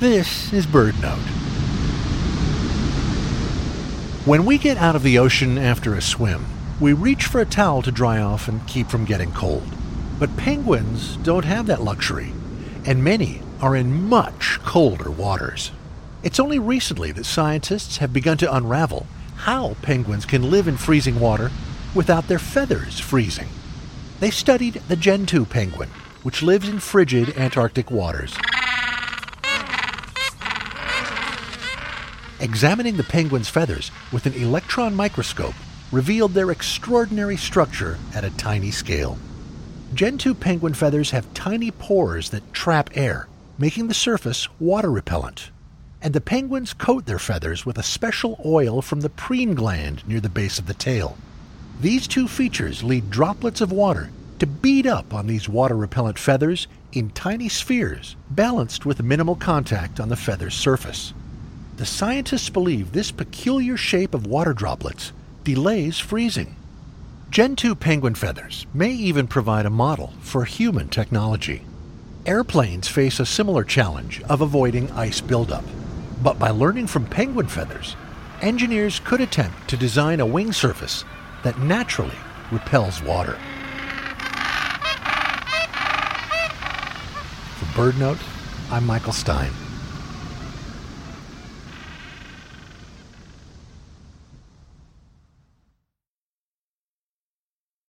This is BirdNote. When we get out of the ocean after a swim, we reach for a towel to dry off and keep from getting cold. But penguins don't have that luxury, and many are in much colder waters. It's only recently that scientists have begun to unravel how penguins can live in freezing water without their feathers freezing. They studied the Gentoo penguin, which lives in frigid Antarctic waters. Examining the penguin's feathers with an electron microscope revealed their extraordinary structure at a tiny scale. Gentoo penguin feathers have tiny pores that trap air, making the surface water repellent. And the penguins coat their feathers with a special oil from the preen gland near the base of the tail. These two features lead droplets of water to bead up on these water repellent feathers in tiny spheres, balanced with minimal contact on the feather's surface. The scientists believe this peculiar shape of water droplets delays freezing. Gentoo penguin feathers may even provide a model for human technology. Airplanes face a similar challenge of avoiding ice buildup. But by learning from penguin feathers, engineers could attempt to design a wing surface that naturally repels water. For BirdNote, I'm Michael Stein.